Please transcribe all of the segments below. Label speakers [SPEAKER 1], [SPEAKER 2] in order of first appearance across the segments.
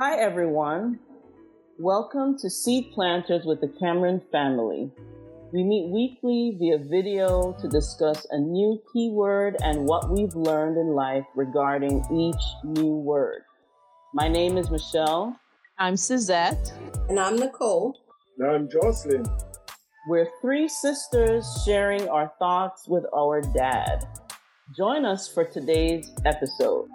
[SPEAKER 1] Hi, everyone. Welcome to Seed Planters with the Cameron family. We meet weekly via video to discuss a new keyword and what we've learned in life regarding each new word. My name is Michelle.
[SPEAKER 2] I'm Suzette.
[SPEAKER 3] And I'm Nicole.
[SPEAKER 4] And I'm Jocelyn.
[SPEAKER 1] We're three sisters sharing our thoughts with our dad. Join us for today's episode.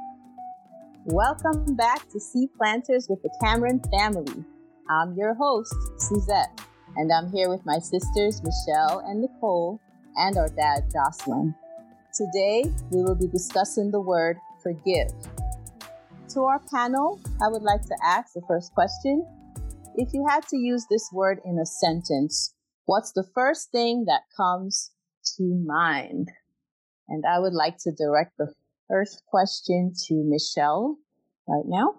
[SPEAKER 2] Welcome back to Seed Planters with the Cameron family. I'm your host, Suzette, and I'm here with my sisters, Michelle and Nicole, and our dad, Jocelyn. Today, we will be discussing the word forgive. To our panel, I would like to ask the first question. If you had to use this word in a sentence, what's the first thing that comes to mind? And I would like to direct the first question to Michelle right now.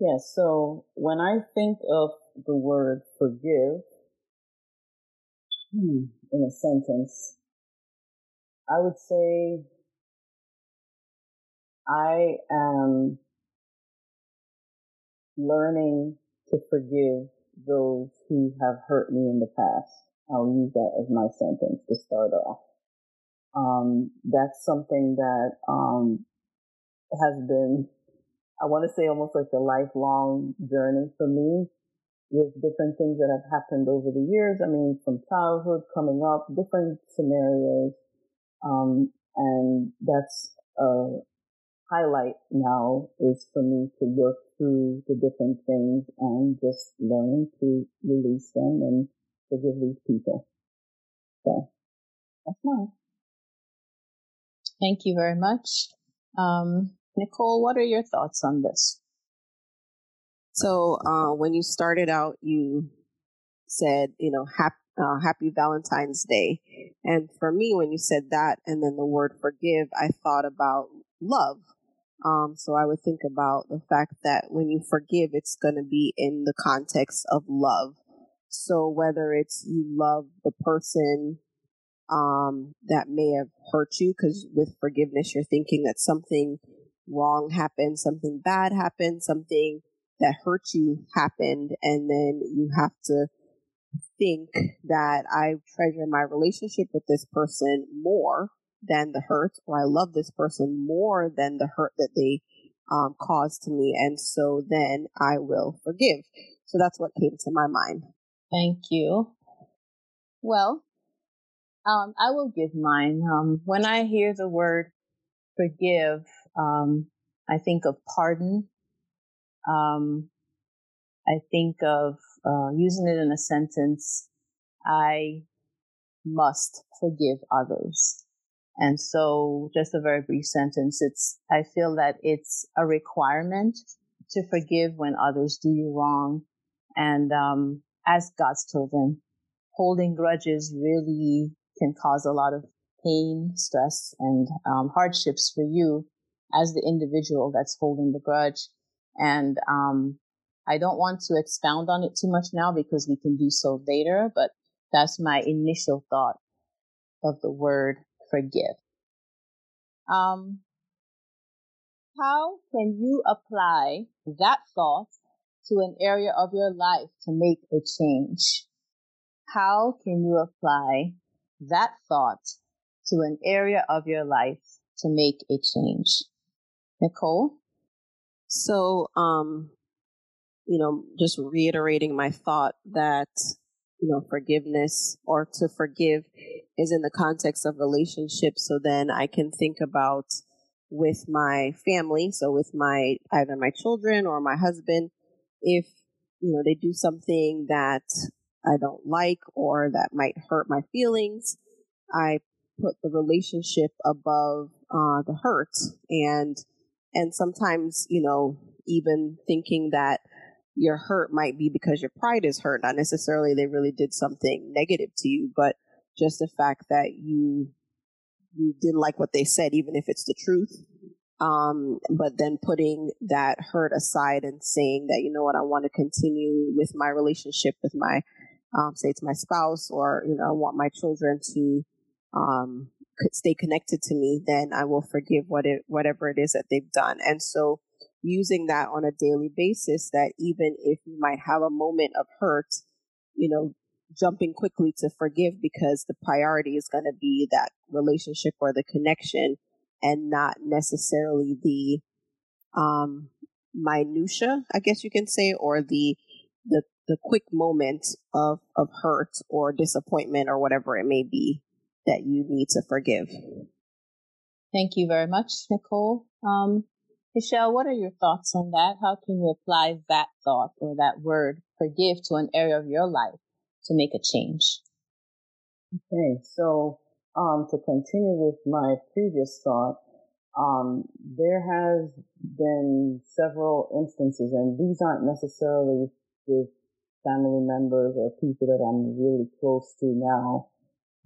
[SPEAKER 1] Yes, so when I think of the word forgive hmm, in a sentence, I would say I am learning to forgive those who have hurt me in the past. I'll use that as my sentence to start off. Um, that's something that um, has been I want to say almost like a lifelong journey for me with different things that have happened over the years. I mean, from childhood coming up, different scenarios. Um, and that's a highlight now is for me to work through the different things and just learn to release them and forgive these people. So that's mine.
[SPEAKER 2] Thank you very much. Um, Nicole, what are your thoughts on this?
[SPEAKER 3] So, uh, when you started out, you said, you know, happy, uh, happy Valentine's Day. And for me, when you said that and then the word forgive, I thought about love. Um, so I would think about the fact that when you forgive, it's going to be in the context of love. So whether it's you love the person um, that may have hurt you, because with forgiveness, you're thinking that something wrong happened, something bad happened, something that hurt you happened, and then you have to think that I treasure my relationship with this person more than the hurt, or I love this person more than the hurt that they um, caused to me, and so then I will forgive. So that's what came to my mind.
[SPEAKER 2] Thank you. Well, um, I will give mine. Um, when I hear the word forgive, um, I think of pardon. Um, I think of uh, using it in a sentence. I must forgive others. And so just a very brief sentence. It's, I feel that it's a requirement to forgive when others do you wrong. And, um, as God's children, holding grudges really can cause a lot of pain, stress, and um, hardships for you as the individual that's holding the grudge. And um, I don't want to expound on it too much now because we can do so later, but that's my initial thought of the word forgive. Um, how can you apply that thought to an area of your life to make a change? How can you apply that thought to an area of your life to make a change? Nicole?
[SPEAKER 3] So, um, you know, just reiterating my thought that, you know, forgiveness or to forgive is in the context of relationships. So then I can think about with my family. So with my, either my children or my husband, if, you know, they do something that I don't like or that might hurt my feelings, I put the relationship above uh, the hurt and and sometimes, you know, even thinking that your hurt might be because your pride is hurt, not necessarily they really did something negative to you, but just the fact that you you didn't like what they said, even if it's the truth. Um, but then putting that hurt aside and saying that, you know what, I want to continue with my relationship with my, um, say to my spouse or, you know, I want my children to, um, stay connected to me, then I will forgive what it, whatever it is that they've done. And so using that on a daily basis that even if you might have a moment of hurt, you know, jumping quickly to forgive because the priority is going to be that relationship or the connection and not necessarily the um minutia, I guess you can say, or the the the quick moment of of hurt or disappointment or whatever it may be that you need to forgive.
[SPEAKER 2] Thank you very much, Nicole. Um, Michelle, what are your thoughts on that? How can you apply that thought or that word forgive to an area of your life to make a change?
[SPEAKER 1] Okay, so um, to continue with my previous thought, um, there has been several instances, and these aren't necessarily with family members or people that I'm really close to now,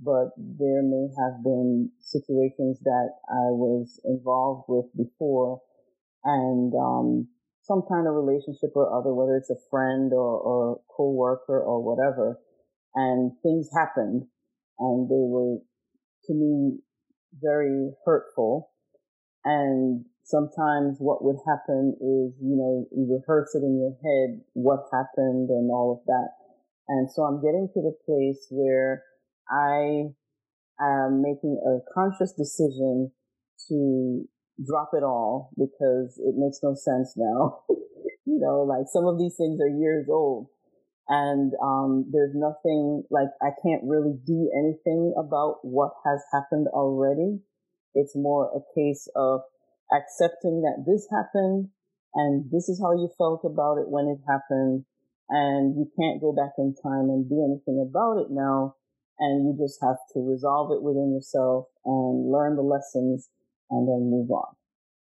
[SPEAKER 1] but there may have been situations that I was involved with before and um, some kind of relationship or other, whether it's a friend or, or co-worker or whatever, and things happened and they were to me very hurtful. And sometimes what would happen is, you know, you rehearse it in your head, what happened and all of that. And so I'm getting to the place where I am making a conscious decision to drop it all because it makes no sense now. you know, like some of these things are years old and um, there's nothing like I can't really do anything about what has happened already. It's more a case of accepting that this happened and this is how you felt about it when it happened and you can't go back in time and do anything about it now and you just have to resolve it within yourself and learn the lessons and then move on.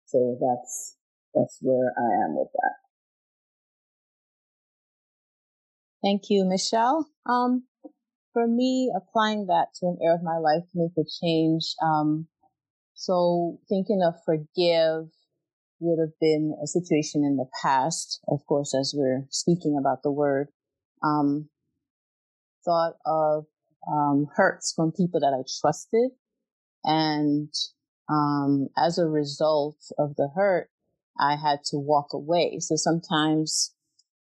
[SPEAKER 1] So that's, that's where I am with that.
[SPEAKER 2] Thank you, Michelle. Um, for me, applying that to an area of my life to make a change, um, so thinking of forgive would have been a situation in the past, of course, as we're speaking about the word. Um, thought of um, hurts from people that I trusted, and um, as a result of the hurt, I had to walk away. So sometimes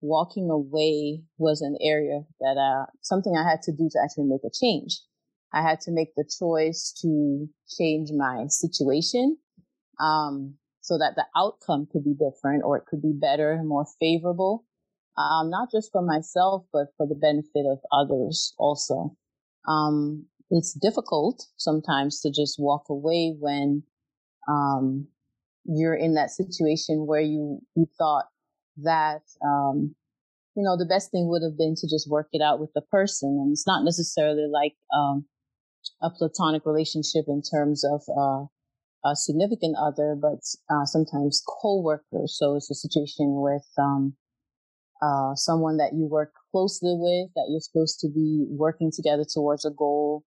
[SPEAKER 2] walking away was an area that uh, something I had to do to actually make a change. I had to make the choice to change my situation um, so that the outcome could be different or it could be better more favorable, um, not just for myself, but for the benefit of others also. Um, it's difficult sometimes to just walk away when um, you're in that situation where you you thought that um, you know the best thing would have been to just work it out with the person, and it's not necessarily like um, a platonic relationship in terms of uh, a significant other, but uh, sometimes co-workers. So it's a situation with um, uh, someone that you work closely with, that you're supposed to be working together towards a goal,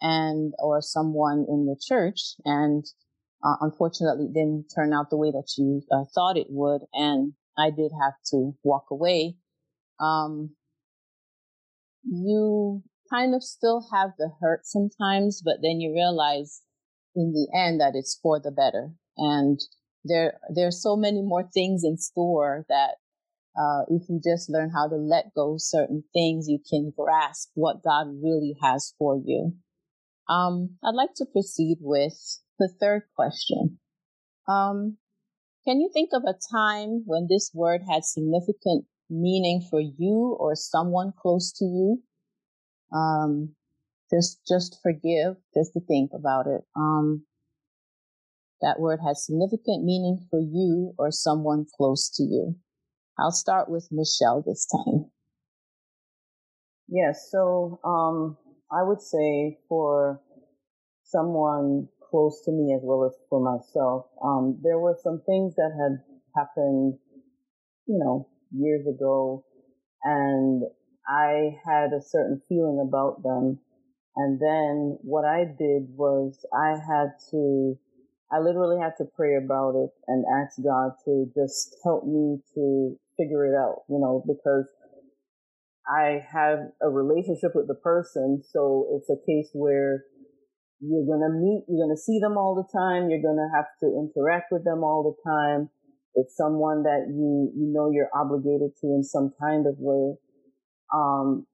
[SPEAKER 2] and or someone in the church, and uh, unfortunately didn't turn out the way that you uh, thought it would, and I did have to walk away. Um, you kind of still have the hurt sometimes, but then you realize in the end that it's for the better. And there, there are so many more things in store that uh, if you just learn how to let go certain things, you can grasp what God really has for you. Um, I'd like to proceed with the third question. Um, can you think of a time when this word had significant meaning for you or someone close to you? Um, just, just forgive, just to think about it. Um, that word has significant meaning for you or someone close to you. I'll start with Michelle this time.
[SPEAKER 1] Yes. So, um, I would say for someone close to me as well as for myself, um, there were some things that had happened, you know, years ago, and I had a certain feeling about them. And then what I did was I had to, I literally had to pray about it and ask God to just help me to figure it out, you know, because I have a relationship with the person. So it's a case where you're going to meet, you're going to see them all the time. You're going to have to interact with them all the time. It's someone that you, you know you're obligated to in some kind of way. Um,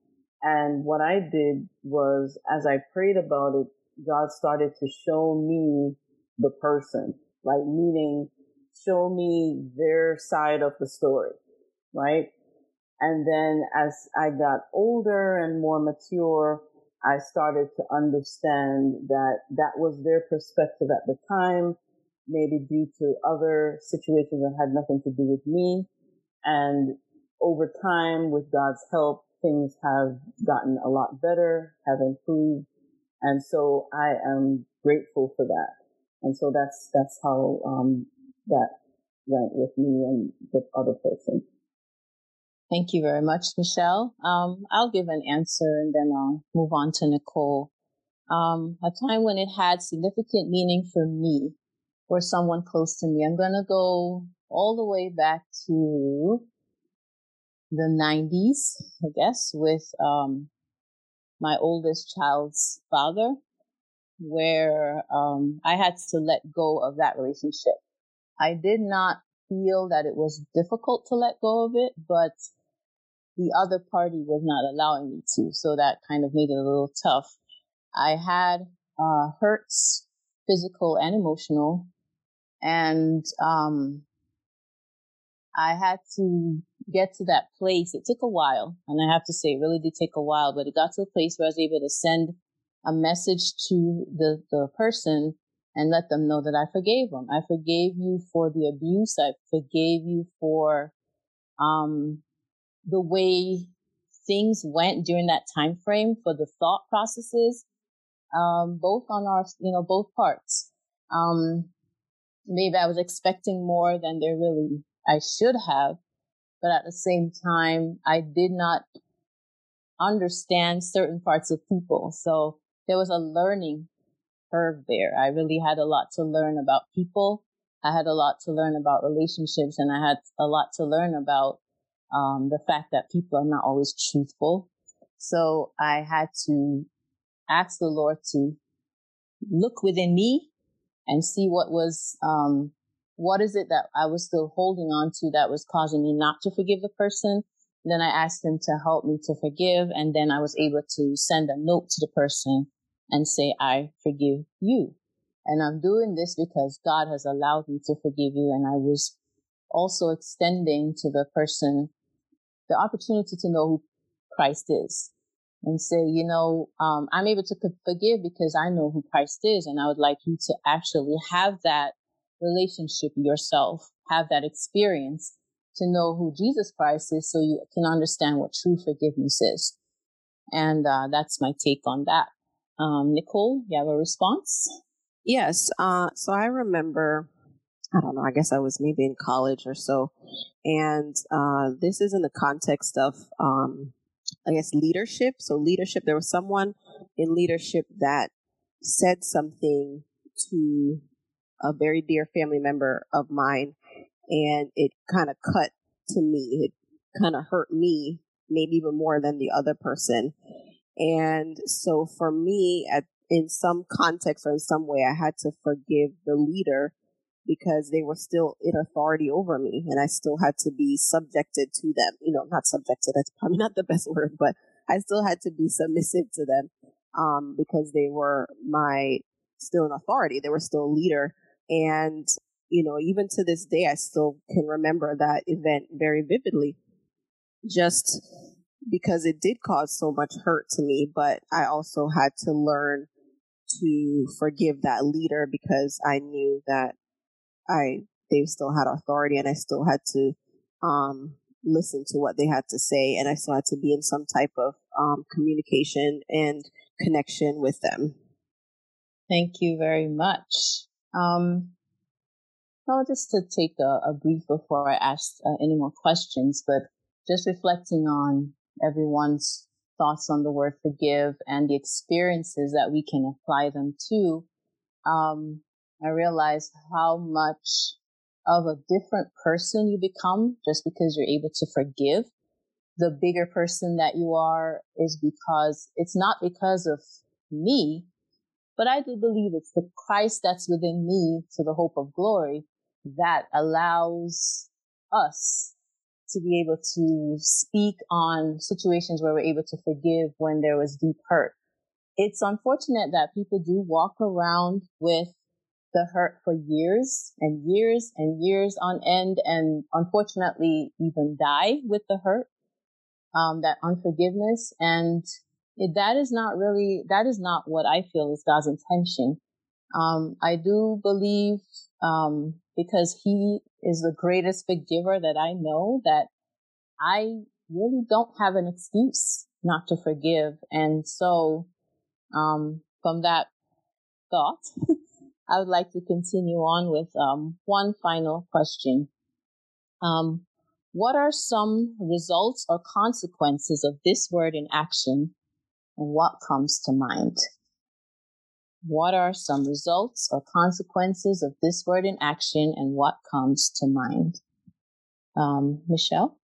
[SPEAKER 1] and what I did was as I prayed about it, God started to show me the person, like meaning show me their side of the story, right? And then as I got older and more mature, I started to understand that that was their perspective at the time, maybe due to other situations that had nothing to do with me. And over time, with God's help, things have gotten a lot better, have improved. And so I am grateful for that. And so that's, that's how, um, that went with me and the other person.
[SPEAKER 2] Thank you very much, Michelle. Um, I'll give an answer and then I'll move on to Nicole. Um, a time when it had significant meaning for me or someone close to me. I'm going to go all the way back to the 90s, I guess, with um, my oldest child's father, where um, I had to let go of that relationship. I did not feel that it was difficult to let go of it, but the other party was not allowing me to. So that kind of made it a little tough. I had uh, hurts, physical and emotional, and um, I had to get to that place. It took a while, and I have to say, it really did take a while, but it got to a place where I was able to send a message to the, the person and let them know that I forgave them. I forgave you for the abuse. I forgave you for, um, the way things went during that time frame for the thought processes, um, both on our, you know, both parts. Um, maybe I was expecting more than there really I should have, but at the same time, I did not understand certain parts of people. So there was a learning curve there. I really had a lot to learn about people. I had a lot to learn about relationships and I had a lot to learn about um, the fact that people are not always truthful. So I had to ask the Lord to look within me and see what was um, what is it that I was still holding on to that was causing me not to forgive the person? Then I asked him to help me to forgive. And then I was able to send a note to the person and say, I forgive you. And I'm doing this because God has allowed me to forgive you. And I was also extending to the person the opportunity to know who Christ is and say, you know, um, I'm able to forgive because I know who Christ is. And I would like you to actually have that relationship yourself, have that experience to know who Jesus Christ is so you can understand what true forgiveness is. And uh, that's my take on that. Um, Nicole, you have a response?
[SPEAKER 3] Yes. Uh, so I remember, I don't know, I guess I was maybe in college or so. And uh, this is in the context of, um, I guess, leadership. So, leadership, there was someone in leadership that said something to a very dear family member of mine, and it kind of cut to me. It kind of hurt me, maybe even more than the other person. And so for me, at, in some context or in some way, I had to forgive the leader because they were still in authority over me and I still had to be subjected to them. You know, not subjected, that's probably not the best word, but I still had to be submissive to them um, because they were my still in authority. They were still a leader. And, you know, even to this day, I still can remember that event very vividly just because it did cause so much hurt to me. But I also had to learn to forgive that leader because I knew that I, they still had authority and I still had to, um, listen to what they had to say and I still had to be in some type of, um, communication and connection with them.
[SPEAKER 2] Thank you very much. Um, well, just to take a, a brief before I ask uh, any more questions, but just reflecting on everyone's thoughts on the word forgive and the experiences that we can apply them to, um, I realized how much of a different person you become just because you're able to forgive. The bigger person that you are is because it's not because of me, but I do believe it's the Christ that's within me to the hope of glory that allows us to be able to speak on situations where we're able to forgive when there was deep hurt. It's unfortunate that people do walk around with the hurt for years and years and years on end and unfortunately even die with the hurt, um, that unforgiveness. And that is not really, that is not what I feel is God's intention. Um, I do believe, um, because he is the greatest forgiver that I know that I really don't have an excuse not to forgive. And so, um, from that thought, I would like to continue on with, um, one final question. Um, what are some results or consequences of this word in action what comes to mind? What are some results or consequences of this word in action and what comes to mind? Um, Michelle?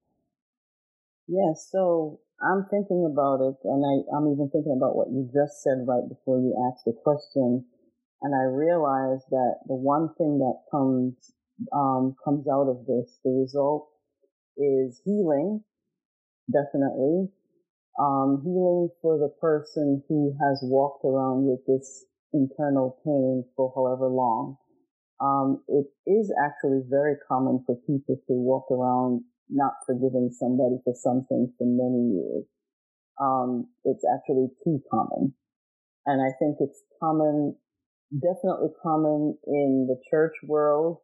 [SPEAKER 1] Yes, so I'm thinking about it and I, I'm even thinking about what you just said right before you asked the question. And I realized that the one thing that comes, um, comes out of this, the result is healing, definitely. Um, healing for the person who has walked around with this internal pain for however long. Um, it is actually very common for people to walk around not forgiving somebody for something for many years. Um, it's actually too common. And I think it's common, definitely common in the church world,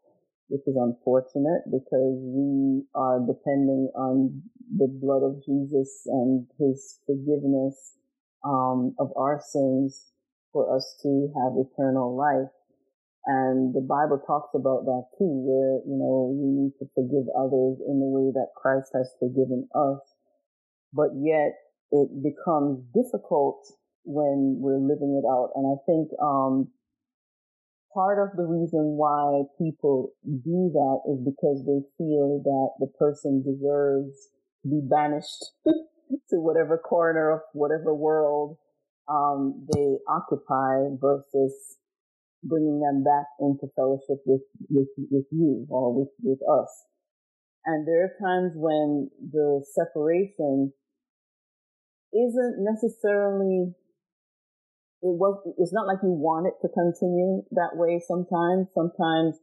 [SPEAKER 1] which is unfortunate because we are depending on the blood of Jesus and his forgiveness um, of our sins for us to have eternal life. And the Bible talks about that too, where, you know, we need to forgive others in the way that Christ has forgiven us. But yet it becomes difficult when we're living it out. And I think, um, part of the reason why people do that is because they feel that the person deserves to be banished to whatever corner of whatever world um, they occupy versus bringing them back into fellowship with, with, with you or with, with us. And there are times when the separation isn't necessarily, it was, it's not like you want it to continue that way sometimes. Sometimes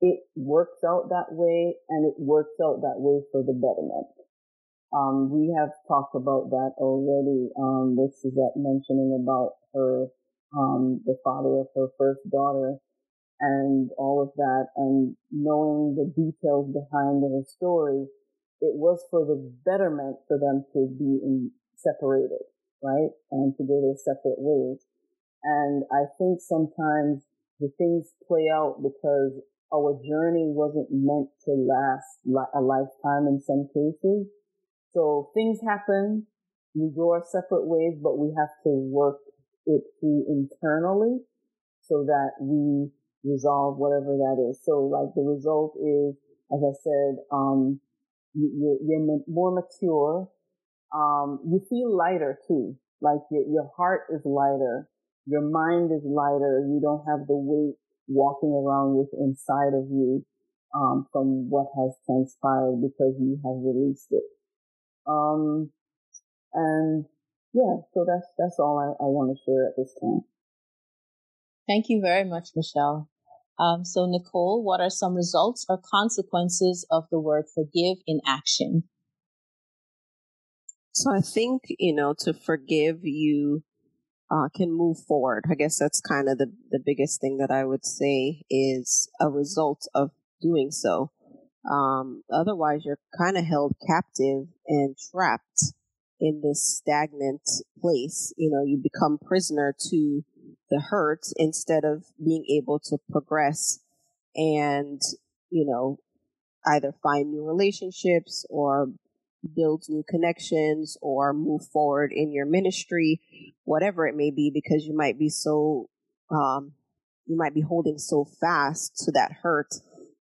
[SPEAKER 1] it works out that way and it works out that way for the betterment. Um, we have talked about that already. Um, this is that mentioning about her, um, the father of her first daughter and all of that and knowing the details behind her story. It was for the betterment for them to be in, separated, right? And to go their separate ways. And I think sometimes the things play out because our journey wasn't meant to last a lifetime in some cases so things happen. We go our separate ways, but we have to work it through internally so that we resolve whatever that is. So like the result is, as I said, um, you, are more mature. Um, you feel lighter too. Like your, your heart is lighter. Your mind is lighter. You don't have the weight walking around with inside of you, um, from what has transpired because you have released it. Um, and yeah, so that's, that's all I, I want to share at this time.
[SPEAKER 2] Thank you very much, Michelle. Um, so Nicole, what are some results or consequences of the word forgive in action?
[SPEAKER 3] So I think, you know, to forgive you uh, can move forward. I guess that's kind of the, the biggest thing that I would say is a result of doing so. Um, otherwise, you're kind of held captive and trapped in this stagnant place. You know, you become prisoner to the hurt instead of being able to progress and, you know, either find new relationships or build new connections or move forward in your ministry, whatever it may be, because you might be so, um, you might be holding so fast to that hurt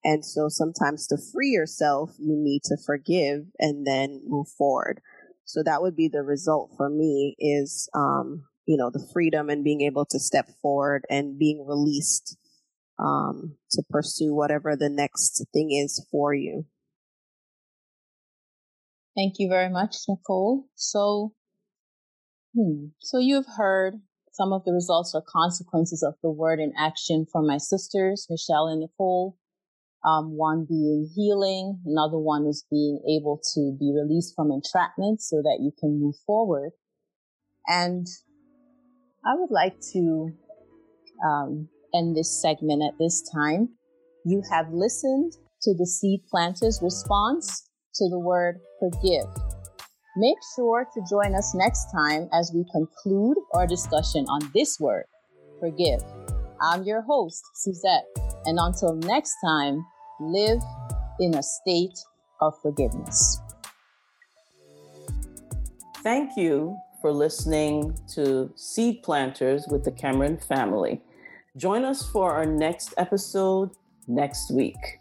[SPEAKER 3] and so sometimes to free yourself, you need to forgive and then move forward. So that would be the result for me is, um, you know, the freedom and being able to step forward and being released, um, to pursue whatever the next thing is for you.
[SPEAKER 2] Thank you very much, Nicole. So, hmm, so you've heard some of the results or consequences of the word in action from my sisters, Michelle and Nicole. Um, one being healing, another one is being able to be released from entrapment so that you can move forward. And I would like to um, end this segment at this time. You have listened to the seed planter's response to the word forgive. Make sure to join us next time as we conclude our discussion on this word, forgive. I'm your host, Suzette, and until next time, live in a state of forgiveness.
[SPEAKER 5] Thank you for listening to Seed Planters with the Cameron family. Join us for our next episode next week.